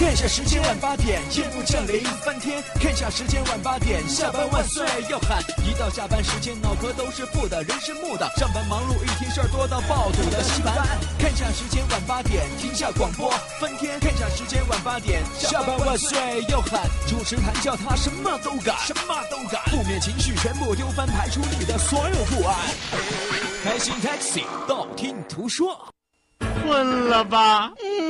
看下时间晚八点，夜幕降临，翻天。看下时间晚八点，下班万岁要喊。一到下班时间，脑壳都是负的，人是木的。上班忙碌一天，事儿多到爆肚的稀饭。看下时间晚八点，停下广播，翻天。看下时间晚八点，下班万岁要喊。主持谈笑他什么都敢，什么都敢。负面情绪全部丢翻，排除你的所有不安。开心 taxi，道听途说。困了吧？嗯。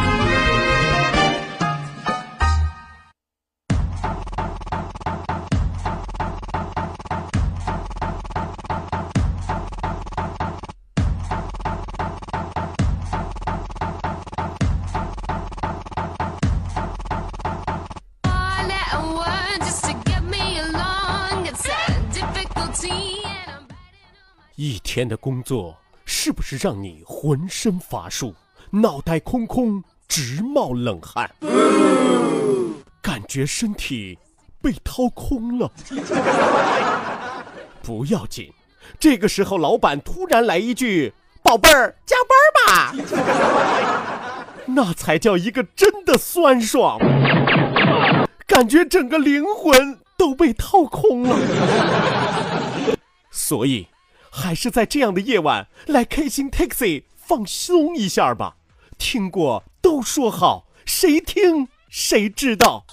天的工作是不是让你浑身乏术、脑袋空空、直冒冷汗，感觉身体被掏空了？不要紧，这个时候老板突然来一句：“宝贝儿，加班吧！”那才叫一个真的酸爽，感觉整个灵魂都被掏空了。所以。还是在这样的夜晚来开心 taxi 放松一下吧。听过都说好，谁听谁知道。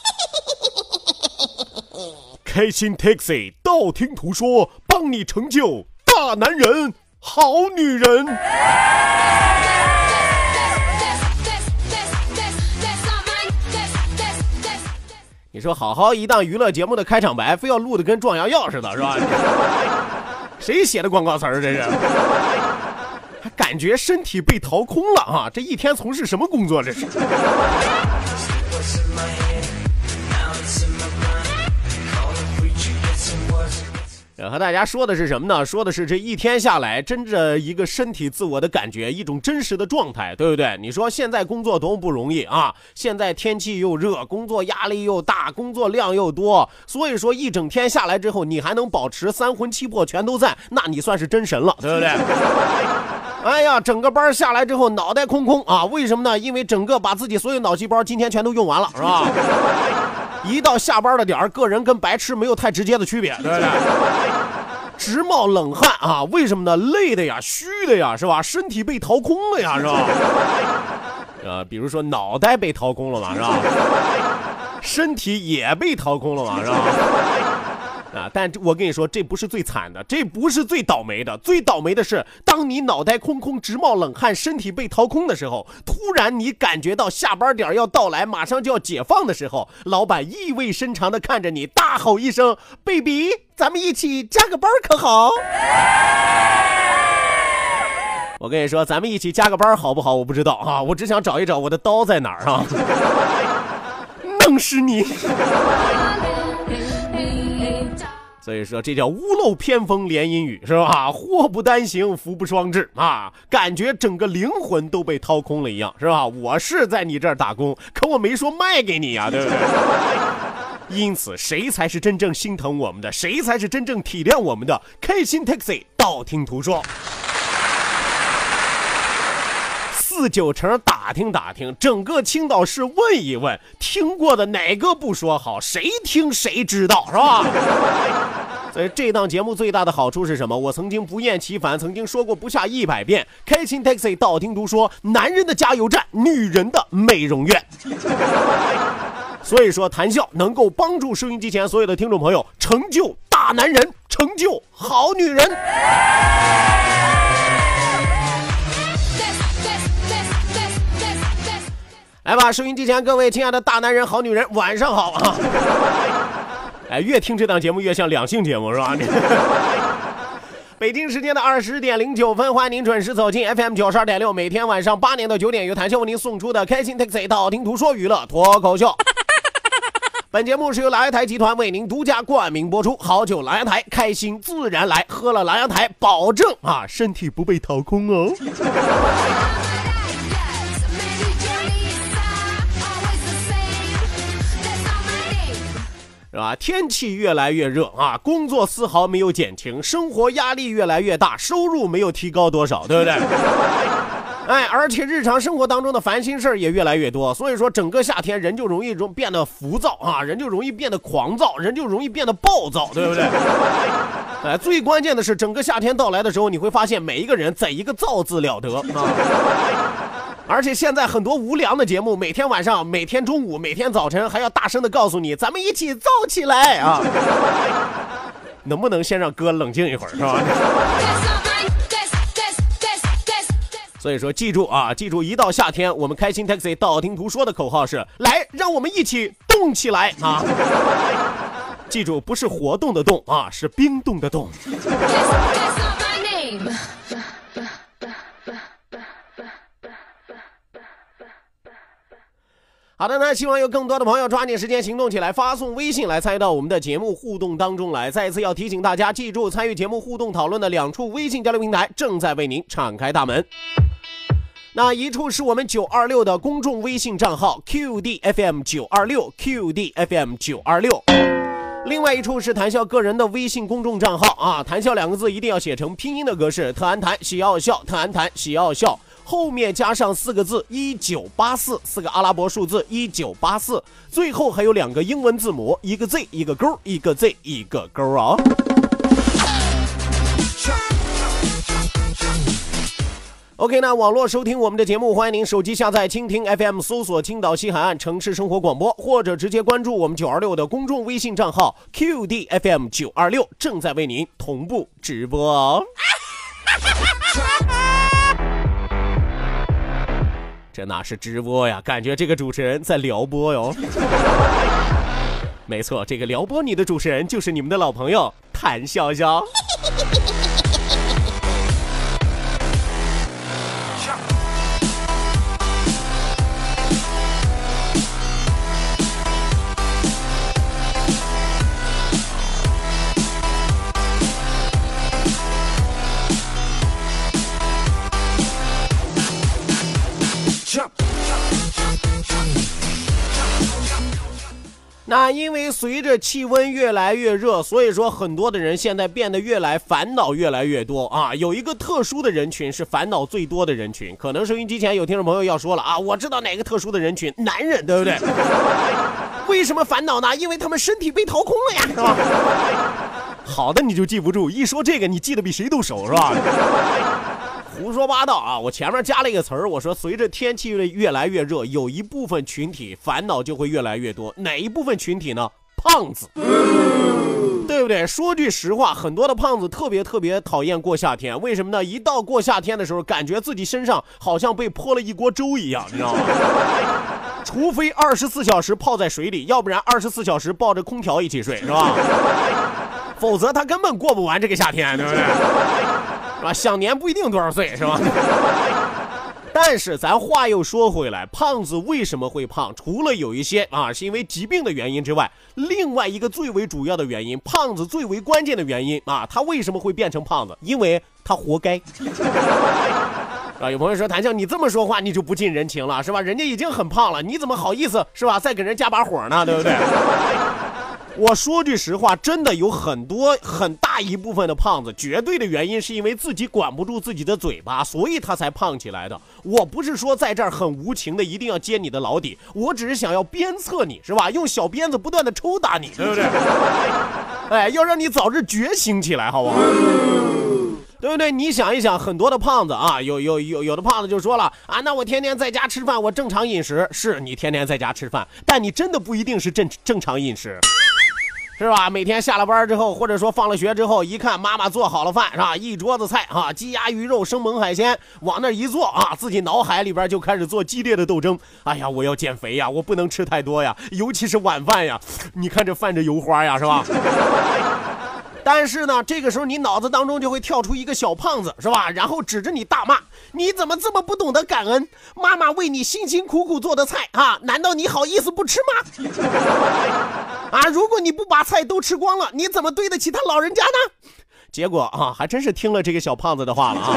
开心 taxi 道听途说，帮你成就大男人、好女人。你说好好一档娱乐节目的开场白，非要录的跟壮阳药似的，是吧？谁写的广告词儿？这是，还 感觉身体被掏空了啊！这一天从事什么工作？这是。和大家说的是什么呢？说的是这一天下来，真的一个身体自我的感觉，一种真实的状态，对不对？你说现在工作多么不容易啊！现在天气又热，工作压力又大，工作量又多，所以说一整天下来之后，你还能保持三魂七魄全都在，那你算是真神了，对不对？哎呀，整个班下来之后，脑袋空空啊！为什么呢？因为整个把自己所有脑细胞今天全都用完了，是吧？一到下班的点儿，个人跟白痴没有太直接的区别，对不对？直冒冷汗啊！为什么呢？累的呀，虚的呀，是吧？身体被掏空了呀，是吧？啊，比如说脑袋被掏空了嘛，是吧？身体也被掏空了嘛，是吧？啊！但我跟你说，这不是最惨的，这不是最倒霉的。最倒霉的是，当你脑袋空空、直冒冷汗、身体被掏空的时候，突然你感觉到下班点要到来，马上就要解放的时候，老板意味深长的看着你，大吼一声：“baby，咱们一起加个班可好？” 我跟你说，咱们一起加个班好不好？我不知道啊，我只想找一找我的刀在哪儿啊！弄死你！所以说这叫屋漏偏逢连阴雨，是吧？祸不单行，福不双至啊！感觉整个灵魂都被掏空了一样，是吧？我是在你这儿打工，可我没说卖给你呀，对不对？因此，谁才是真正心疼我们的？谁才是真正体谅我们的？开心 taxi，道听途说。四九城打听打听，整个青岛市问一问，听过的哪个不说好？谁听谁知道，是吧？所以这档节目最大的好处是什么？我曾经不厌其烦，曾经说过不下一百遍。开心 taxi 道听途说，男人的加油站，女人的美容院。所以说，谈笑能够帮助收音机前所有的听众朋友成就大男人，成就好女人。来吧，收音机前各位亲爱的大男人、好女人，晚上好啊！哎，越听这档节目越像两性节目是吧？北京时间的二十点零九分，欢迎您准时走进 FM 九十二点六，每天晚上八点到九点由谭笑为您送出的开心 Taxi 道听途说娱乐脱口秀。本节目是由琅琊台集团为您独家冠名播出。好酒琅琊台，开心自然来，喝了琅琊台，保证啊身体不被掏空哦。是吧？天气越来越热啊，工作丝毫没有减轻，生活压力越来越大，收入没有提高多少，对不对？哎，而且日常生活当中的烦心事儿也越来越多，所以说整个夏天人就容易容变得浮躁啊，人就容易变得狂躁，人就容易变得暴躁，对不对？哎，最关键的是，整个夏天到来的时候，你会发现每一个人怎一个躁字了得啊！而且现在很多无良的节目，每天晚上、每天中午、每天早晨还要大声的告诉你，咱们一起躁起来啊！能不能先让哥冷静一会儿，是吧？所以说，记住啊，记住，一到夏天，我们开心 taxi 道听途说的口号是：来，让我们一起动起来啊！记住，不是活动的动啊，是冰冻的冻。好的，那希望有更多的朋友抓紧时间行动起来，发送微信来参与到我们的节目互动当中来。再一次要提醒大家，记住参与节目互动讨论的两处微信交流平台正在为您敞开大门。那一处是我们九二六的公众微信账号 QDFM 九二六 QDFM 九二六，另外一处是谈笑个人的微信公众账号啊，谈笑两个字一定要写成拼音的格式，特安谈喜要笑，特安谈喜要笑。后面加上四个字一九八四，四个阿拉伯数字一九八四，最后还有两个英文字母，一个 Z 一个勾，一个 Z 一个勾啊。OK，那网络收听我们的节目，欢迎您手机下载蜻蜓 FM，搜索青岛西海岸城市生活广播，或者直接关注我们九二六的公众微信账号 QDFM 九二六，正在为您同步直播哦。这哪是直播呀？感觉这个主持人在撩拨哟。没错，这个撩拨你的主持人就是你们的老朋友谭笑笑。随着气温越来越热，所以说很多的人现在变得越来烦恼越来越多啊。有一个特殊的人群是烦恼最多的人群，可能收音机前有听众朋友要说了啊，我知道哪个特殊的人群，男人，对不对？为什么烦恼呢？因为他们身体被掏空了呀，是吧？好的，你就记不住，一说这个你记得比谁都熟，是吧？胡说八道啊！我前面加了一个词儿，我说随着天气越越来越热，有一部分群体烦恼就会越来越多。哪一部分群体呢？胖子，对不对？说句实话，很多的胖子特别特别讨厌过夏天，为什么呢？一到过夏天的时候，感觉自己身上好像被泼了一锅粥一样，你知道吗？除非二十四小时泡在水里，要不然二十四小时抱着空调一起睡，是吧？否则他根本过不完这个夏天，对不对？是吧？想年不一定多少岁，是吧？但是咱话又说回来，胖子为什么会胖？除了有一些啊是因为疾病的原因之外，另外一个最为主要的原因，胖子最为关键的原因啊，他为什么会变成胖子？因为他活该。啊，有朋友说谭笑，你这么说话你就不近人情了，是吧？人家已经很胖了，你怎么好意思是吧？再给人加把火呢，对不对？我说句实话，真的有很多很大一部分的胖子，绝对的原因是因为自己管不住自己的嘴巴，所以他才胖起来的。我不是说在这儿很无情的一定要揭你的老底，我只是想要鞭策你，是吧？用小鞭子不断的抽打你，对不对？哎，要让你早日觉醒起来，好不好？对不对？你想一想，很多的胖子啊，有有有有的胖子就说了啊，那我天天在家吃饭，我正常饮食，是你天天在家吃饭，但你真的不一定是正正常饮食。是吧？每天下了班之后，或者说放了学之后，一看妈妈做好了饭，是吧？一桌子菜啊，鸡鸭鱼肉、生猛海鲜，往那一坐啊，自己脑海里边就开始做激烈的斗争。哎呀，我要减肥呀，我不能吃太多呀，尤其是晚饭呀。你看这泛着油花呀，是吧？但是呢，这个时候你脑子当中就会跳出一个小胖子，是吧？然后指着你大骂：“你怎么这么不懂得感恩？妈妈为你辛辛苦苦做的菜啊，难道你好意思不吃吗？啊，如果你不把菜都吃光了，你怎么对得起他老人家呢？”结果啊，还真是听了这个小胖子的话了啊。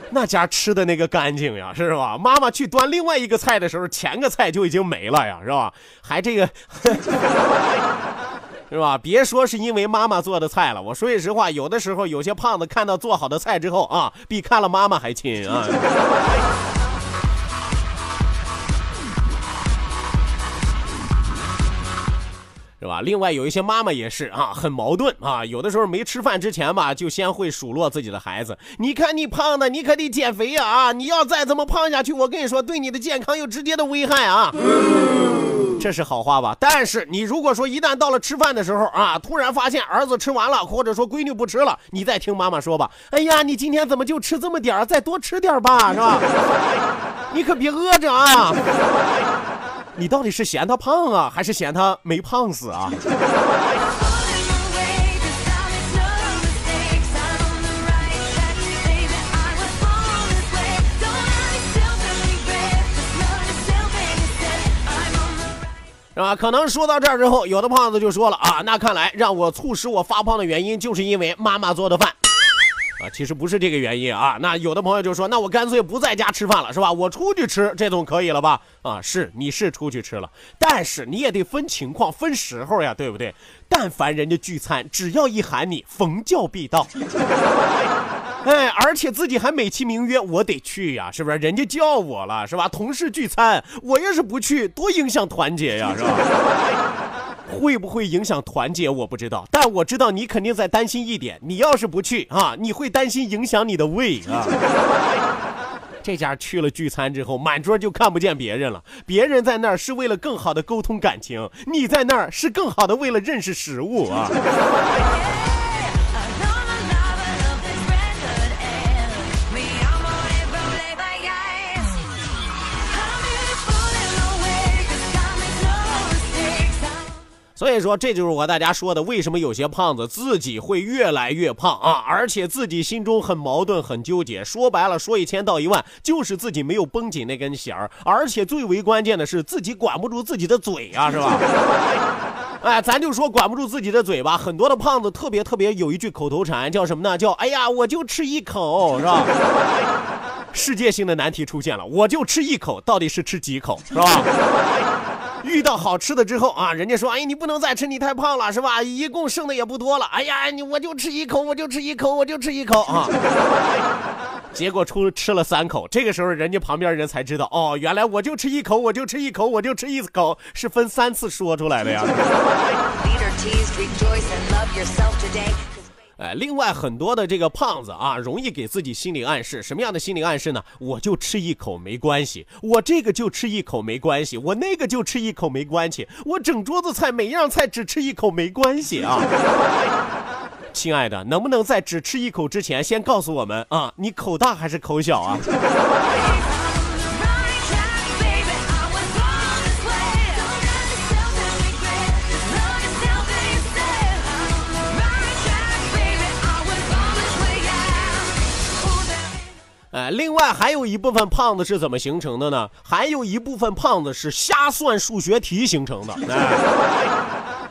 那家吃的那个干净呀，是吧？妈妈去端另外一个菜的时候，前个菜就已经没了呀，是吧？还这个，是吧？别说是因为妈妈做的菜了，我说句实话，有的时候有些胖子看到做好的菜之后啊，比看了妈妈还亲啊。是吧？另外有一些妈妈也是啊，很矛盾啊。有的时候没吃饭之前吧，就先会数落自己的孩子。你看你胖的，你可得减肥呀！啊，你要再这么胖下去，我跟你说，对你的健康有直接的危害啊。这是好话吧？但是你如果说一旦到了吃饭的时候啊，突然发现儿子吃完了，或者说闺女不吃了，你再听妈妈说吧。哎呀，你今天怎么就吃这么点儿？再多吃点吧，是吧？你可别饿着啊。你到底是嫌他胖啊，还是嫌他没胖死啊？是吧？可能说到这儿之后，有的胖子就说了啊，那看来让我促使我发胖的原因，就是因为妈妈做的饭。其实不是这个原因啊。那有的朋友就说，那我干脆不在家吃饭了，是吧？我出去吃，这总可以了吧？啊，是，你是出去吃了，但是你也得分情况、分时候呀，对不对？但凡人家聚餐，只要一喊你，逢叫必到。哎，而且自己还美其名曰我得去呀，是不是？人家叫我了，是吧？同事聚餐，我要是不去，多影响团结呀，是吧？会不会影响团结？我不知道，但我知道你肯定在担心一点。你要是不去啊，你会担心影响你的胃啊。这家去了聚餐之后，满桌就看不见别人了。别人在那儿是为了更好的沟通感情，你在那儿是更好的为了认识食物啊。以说，这就是我大家说的，为什么有些胖子自己会越来越胖啊，而且自己心中很矛盾、很纠结。说白了，说一千道一万，就是自己没有绷紧那根弦儿，而且最为关键的是，自己管不住自己的嘴啊，是吧？哎，咱就说管不住自己的嘴巴，很多的胖子特别特别有一句口头禅，叫什么呢？叫哎呀，我就吃一口，是吧？世界性的难题出现了，我就吃一口，到底是吃几口，是吧？遇到好吃的之后啊，人家说：“哎，你不能再吃，你太胖了，是吧？一共剩的也不多了。”哎呀，你我就吃一口，我就吃一口，我就吃一口啊！结果出吃了三口，这个时候人家旁边人才知道，哦，原来我就吃一口，我就吃一口，我就吃一口，是分三次说出来的呀。哎，另外很多的这个胖子啊，容易给自己心理暗示，什么样的心理暗示呢？我就吃一口没关系，我这个就吃一口没关系，我那个就吃一口没关系，我整桌子菜每样菜只吃一口没关系啊！亲爱的，能不能在只吃一口之前先告诉我们啊，你口大还是口小啊？哎，另外还有一部分胖子是怎么形成的呢？还有一部分胖子是瞎算数学题形成的。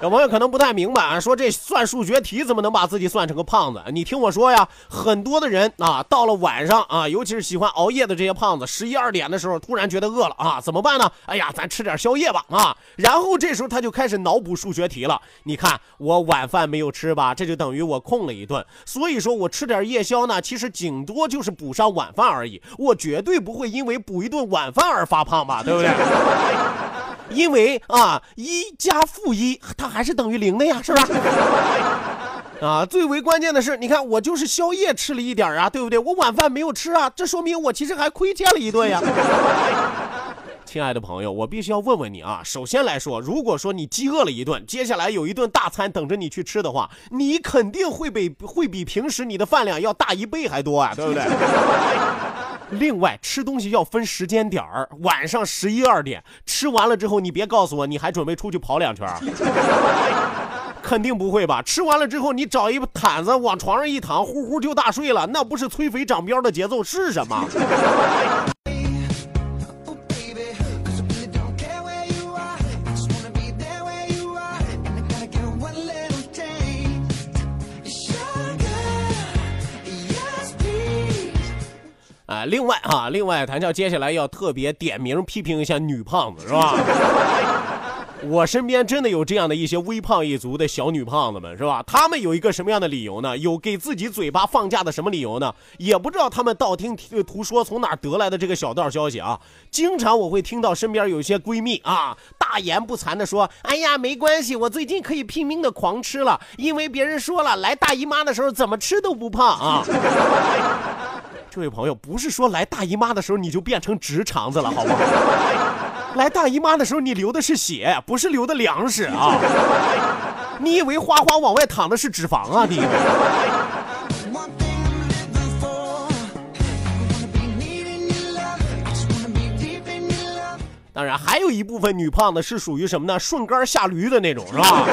有朋友可能不太明白啊，说这算数学题怎么能把自己算成个胖子？你听我说呀，很多的人啊，到了晚上啊，尤其是喜欢熬夜的这些胖子，十一二点的时候突然觉得饿了啊，怎么办呢？哎呀，咱吃点宵夜吧啊！然后这时候他就开始脑补数学题了。你看我晚饭没有吃吧，这就等于我空了一顿。所以说我吃点夜宵呢，其实顶多就是补上晚饭而已，我绝对不会因为补一顿晚饭而发胖吧，对不对？因为啊，一加负一，它还是等于零的呀，是吧？啊，最为关键的是，你看我就是宵夜吃了一点啊，对不对？我晚饭没有吃啊，这说明我其实还亏欠了一顿呀。亲爱的朋友，我必须要问问你啊。首先来说，如果说你饥饿了一顿，接下来有一顿大餐等着你去吃的话，你肯定会比会比平时你的饭量要大一倍还多啊，对不对？另外，吃东西要分时间点儿，晚上十一二点吃完了之后，你别告诉我你还准备出去跑两圈 肯定不会吧？吃完了之后，你找一毯子往床上一躺，呼呼就大睡了，那不是催肥长膘的节奏是什么？啊，另外啊，另外，谭笑接下来要特别点名批评一下女胖子，是吧？我身边真的有这样的一些微胖一族的小女胖子们，是吧？她们有一个什么样的理由呢？有给自己嘴巴放假的什么理由呢？也不知道她们道听途说从哪得来的这个小道消息啊！经常我会听到身边有一些闺蜜啊，大言不惭的说：“哎呀，没关系，我最近可以拼命的狂吃了，因为别人说了，来大姨妈的时候怎么吃都不胖啊。”这位朋友，不是说来大姨妈的时候你就变成直肠子了，好不好？来大姨妈的时候你流的是血，不是流的粮食啊！你以为哗哗往外淌的是脂肪啊？你以为？当然，还有一部分女胖子是属于什么呢？顺杆下驴的那种，是吧？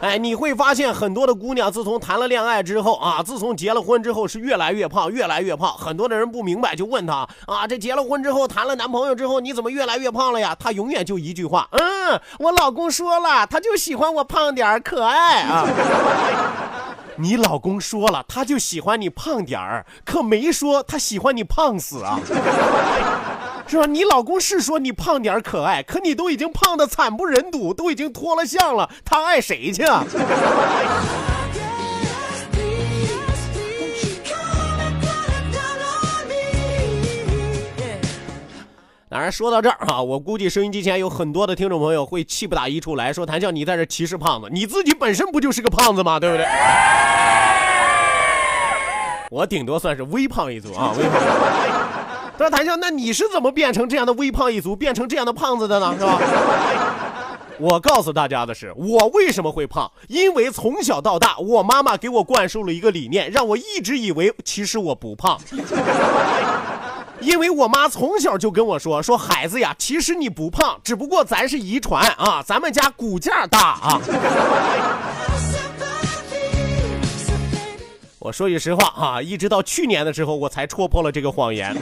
哎，你会发现很多的姑娘自从谈了恋爱之后啊，自从结了婚之后是越来越胖，越来越胖。很多的人不明白，就问她啊，这结了婚之后，谈了男朋友之后，你怎么越来越胖了呀？她永远就一句话，嗯，我老公说了，他就喜欢我胖点儿可爱啊。你老公说了，他就喜欢你胖点儿，可没说他喜欢你胖死啊，是吧？你老公是说你胖点儿可爱，可你都已经胖的惨不忍睹，都已经脱了相了，他爱谁去啊？当然，说到这儿啊，我估计收音机前有很多的听众朋友会气不打一处来，说谭笑你在这歧视胖子，你自己本身不就是个胖子吗？对不对？我顶多算是微胖一族啊，微胖。那谭笑，那你是怎么变成这样的微胖一族，变成这样的胖子的呢？是吧？我告诉大家的是，我为什么会胖？因为从小到大，我妈妈给我灌输了一个理念，让我一直以为其实我不胖。因为我妈从小就跟我说，说孩子呀，其实你不胖，只不过咱是遗传啊，咱们家骨架大啊。我说句实话啊，一直到去年的时候，我才戳破了这个谎言。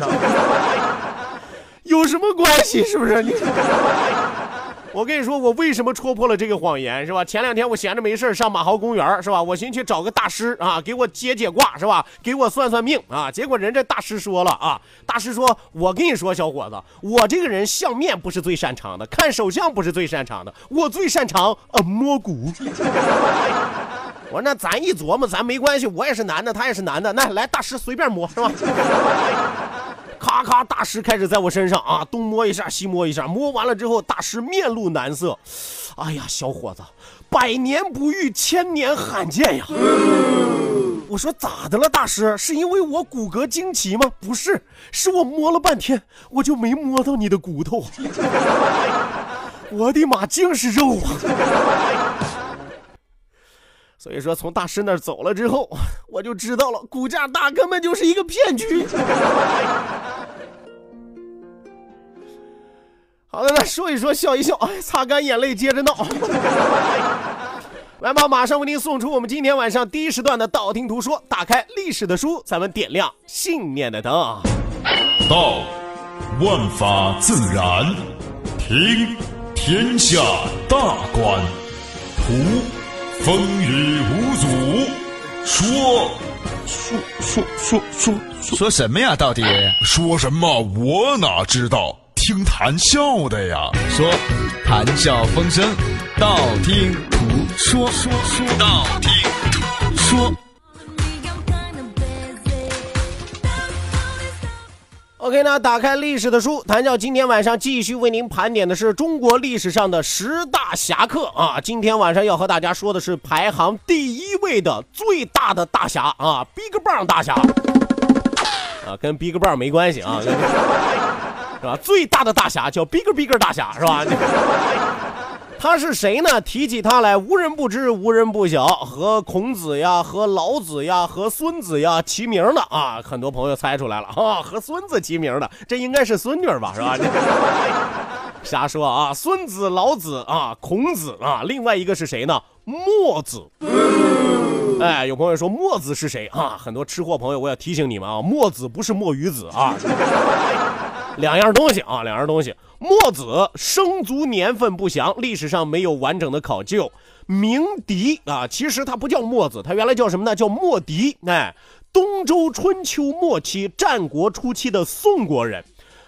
有什么关系？是不是你？我跟你说，我为什么戳破了这个谎言，是吧？前两天我闲着没事上马豪公园，是吧？我寻思去找个大师啊，给我解解卦，是吧？给我算算命啊。结果人这大师说了啊，大师说，我跟你说，小伙子，我这个人相面不是最擅长的，看手相不是最擅长的，我最擅长啊摸骨。我说那咱一琢磨，咱没关系，我也是男的，他也是男的，那来大师随便摸，是吧？咔咔，大师开始在我身上啊，东摸一下，西摸一下，摸完了之后，大师面露难色。哎呀，小伙子，百年不遇，千年罕见呀！我说咋的了，大师？是因为我骨骼惊奇吗？不是，是我摸了半天，我就没摸到你的骨头。我的妈，净是肉啊！所以说，从大师那儿走了之后，我就知道了，骨架大根本就是一个骗局。好的，那说一说，笑一笑，哎，擦干眼泪，接着闹。来吧，马上为您送出我们今天晚上第一时段的道听途说。打开历史的书，咱们点亮信念的灯。道，万法自然；听，天下大观；图。风雨无阻，说说说说说说什么呀？到底说什么？我哪知道？听谈笑的呀。说谈笑风生，道听途说，说说道听途说。OK 那，打开历史的书，谭教今天晚上继续为您盘点的是中国历史上的十大侠客啊。今天晚上要和大家说的是排行第一位的最大的大侠啊，Big Bang 大侠啊，跟 Big Bang 没关系啊，是吧？最大的大侠叫 Big Big 大侠是吧？他是谁呢？提起他来，无人不知，无人不晓。和孔子呀，和老子呀，和孙子呀齐名的啊！很多朋友猜出来了啊，和孙子齐名的，这应该是孙女吧？是吧？瞎说啊！孙子、老子啊，孔子啊，另外一个是谁呢？墨子。哎，有朋友说墨子是谁啊？很多吃货朋友，我要提醒你们啊，墨子不是墨鱼子啊，两样东西啊，两样东西。墨子生卒年份不详，历史上没有完整的考究。鸣笛啊，其实他不叫墨子，他原来叫什么呢？叫墨翟。哎，东周春秋末期、战国初期的宋国人。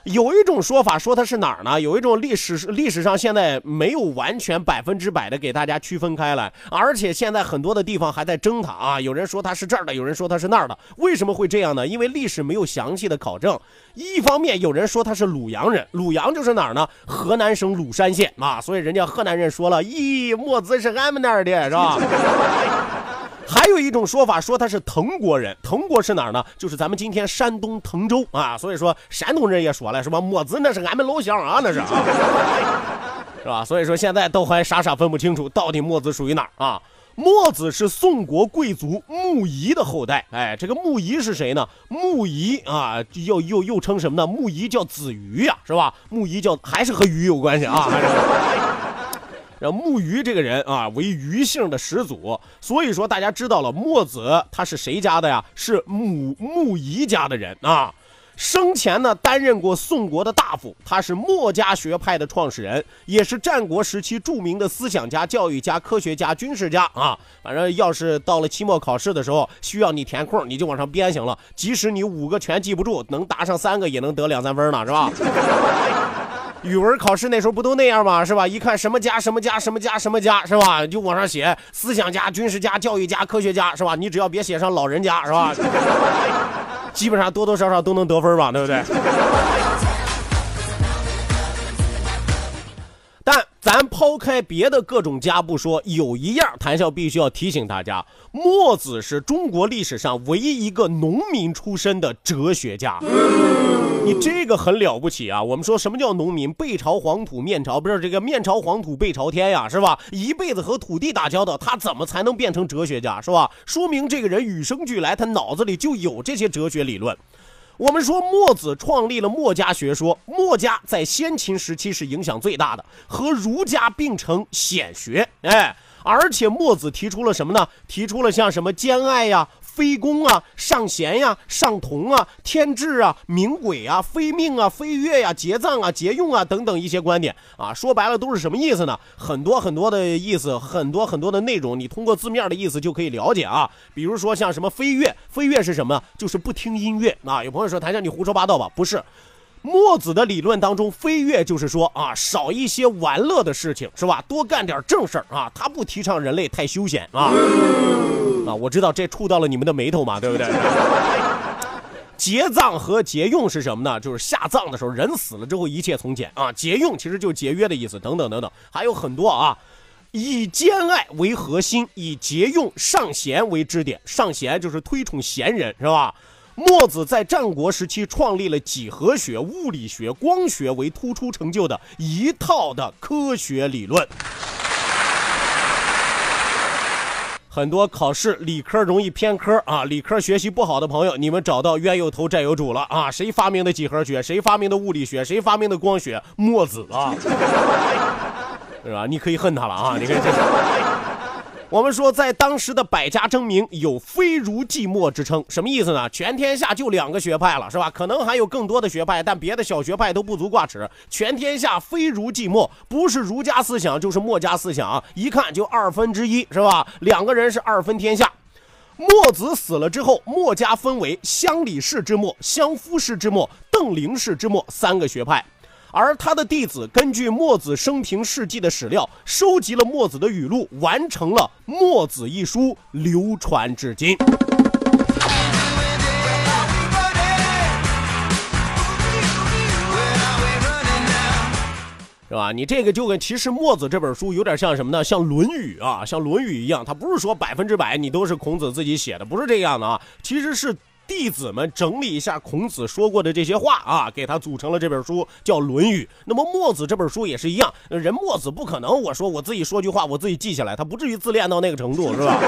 有一种说法说它是哪儿呢？有一种历史历史上现在没有完全百分之百的给大家区分开来，而且现在很多的地方还在争它啊。有人说它是这儿的，有人说它是那儿的。为什么会这样呢？因为历史没有详细的考证。一方面有人说他是鲁阳人，鲁阳就是哪儿呢？河南省鲁山县啊，所以人家河南人说了，咦，墨子是俺们那儿的，是吧？还有一种说法说他是滕国人，滕国是哪儿呢？就是咱们今天山东滕州啊。所以说山东人也说了，是吧？墨子那是俺们老乡啊，那是啊，是吧？所以说现在都还傻傻分不清楚到底墨子属于哪儿啊？墨子是宋国贵族穆仪的后代。哎，这个穆仪是谁呢？穆仪啊，又又又称什么呢？穆仪叫子瑜呀，是吧？穆仪叫还是和鱼有关系啊？让木鱼这个人啊为鱼姓的始祖，所以说大家知道了墨子他是谁家的呀？是木木仪家的人啊。生前呢担任过宋国的大夫，他是墨家学派的创始人，也是战国时期著名的思想家、教育家、科学家、军事家啊。反正要是到了期末考试的时候需要你填空，你就往上编行了。即使你五个全记不住，能答上三个也能得两三分呢，是吧？语文考试那时候不都那样吗？是吧？一看什么家什么家什么家什么家是吧？就往上写思想家、军事家、教育家、科学家是吧？你只要别写上老人家是吧？基本上多多少少都能得分吧，对不对？抛开别的各种家不说，有一样谈笑必须要提醒大家：墨子是中国历史上唯一一个农民出身的哲学家。你这个很了不起啊！我们说什么叫农民？背朝黄土面朝不是这个面朝黄土背朝天呀，是吧？一辈子和土地打交道，他怎么才能变成哲学家，是吧？说明这个人与生俱来，他脑子里就有这些哲学理论。我们说墨子创立了墨家学说，墨家在先秦时期是影响最大的，和儒家并称显学。哎，而且墨子提出了什么呢？提出了像什么兼爱呀。非攻啊，上贤呀，上同啊，天志啊，明鬼啊，非命啊，非月呀，节葬啊，节用啊，等等一些观点啊，说白了都是什么意思呢？很多很多的意思，很多很多的内容，你通过字面的意思就可以了解啊。比如说像什么飞跃，飞跃是什么？就是不听音乐啊。有朋友说台上你胡说八道吧？不是。墨子的理论当中，飞跃就是说啊，少一些玩乐的事情，是吧？多干点正事儿啊。他不提倡人类太休闲啊。啊，我知道这触到了你们的眉头嘛，对不对？节葬和节用是什么呢？就是下葬的时候，人死了之后一切从简啊。节用其实就节约的意思，等等等等，还有很多啊。以兼爱为核心，以节用上贤为支点。上贤就是推崇贤人，是吧？墨子在战国时期创立了几何学、物理学、光学为突出成就的一套的科学理论。很多考试理科容易偏科啊，理科学习不好的朋友，你们找到冤有头债有主了啊！谁发明的几何学？谁发明的物理学？谁发明的光学？墨子啊，是吧？你可以恨他了啊！你可以。我们说，在当时的百家争鸣，有非儒即墨之称，什么意思呢？全天下就两个学派了，是吧？可能还有更多的学派，但别的小学派都不足挂齿。全天下非儒即墨，不是儒家思想就是墨家思想，一看就二分之一，是吧？两个人是二分天下。墨子死了之后，墨家分为乡里氏之墨、乡夫氏之墨、邓灵氏之墨三个学派。而他的弟子根据墨子生平事迹的史料，收集了墨子的语录，完成了《墨子》一书，流传至今。是吧？你这个就跟其实《墨子》这本书有点像什么呢？像《论语》啊，像《论语》一样，它不是说百分之百你都是孔子自己写的，不是这样的啊，其实是。弟子们整理一下孔子说过的这些话啊，给他组成了这本书，叫《论语》。那么墨子这本书也是一样，人墨子不可能，我说我自己说句话，我自己记下来，他不至于自恋到那个程度，是吧？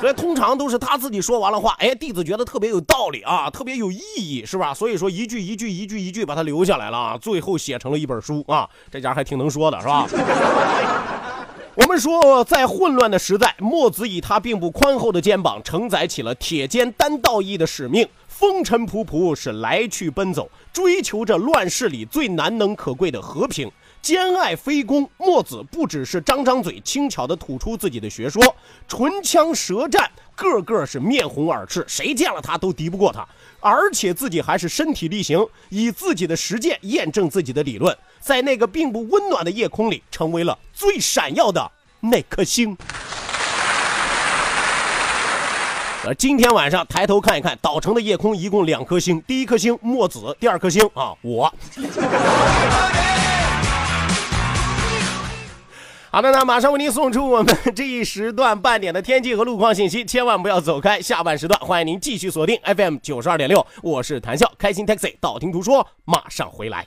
所以通常都是他自己说完了话，哎，弟子觉得特别有道理啊，特别有意义，是吧？所以说一句一句一句一句把它留下来了啊，最后写成了一本书啊，这家还挺能说的，是吧？我们说，在混乱的时代，墨子以他并不宽厚的肩膀，承载起了铁肩担道义的使命。风尘仆仆是来去奔走，追求着乱世里最难能可贵的和平。兼爱非攻，墨子不只是张张嘴轻巧地吐出自己的学说，唇枪舌战，个个是面红耳赤，谁见了他都敌不过他。而且自己还是身体力行，以自己的实践验证自己的理论，在那个并不温暖的夜空里，成为了最闪耀的那颗星。而，今天晚上抬头看一看，岛城的夜空一共两颗星，第一颗星墨子，第二颗星啊我。好的，那马上为您送出我们这一时段半点的天气和路况信息，千万不要走开。下半时段欢迎您继续锁定 FM 九十二点六，我是谭笑，开心 Taxi，道听途说马上回来。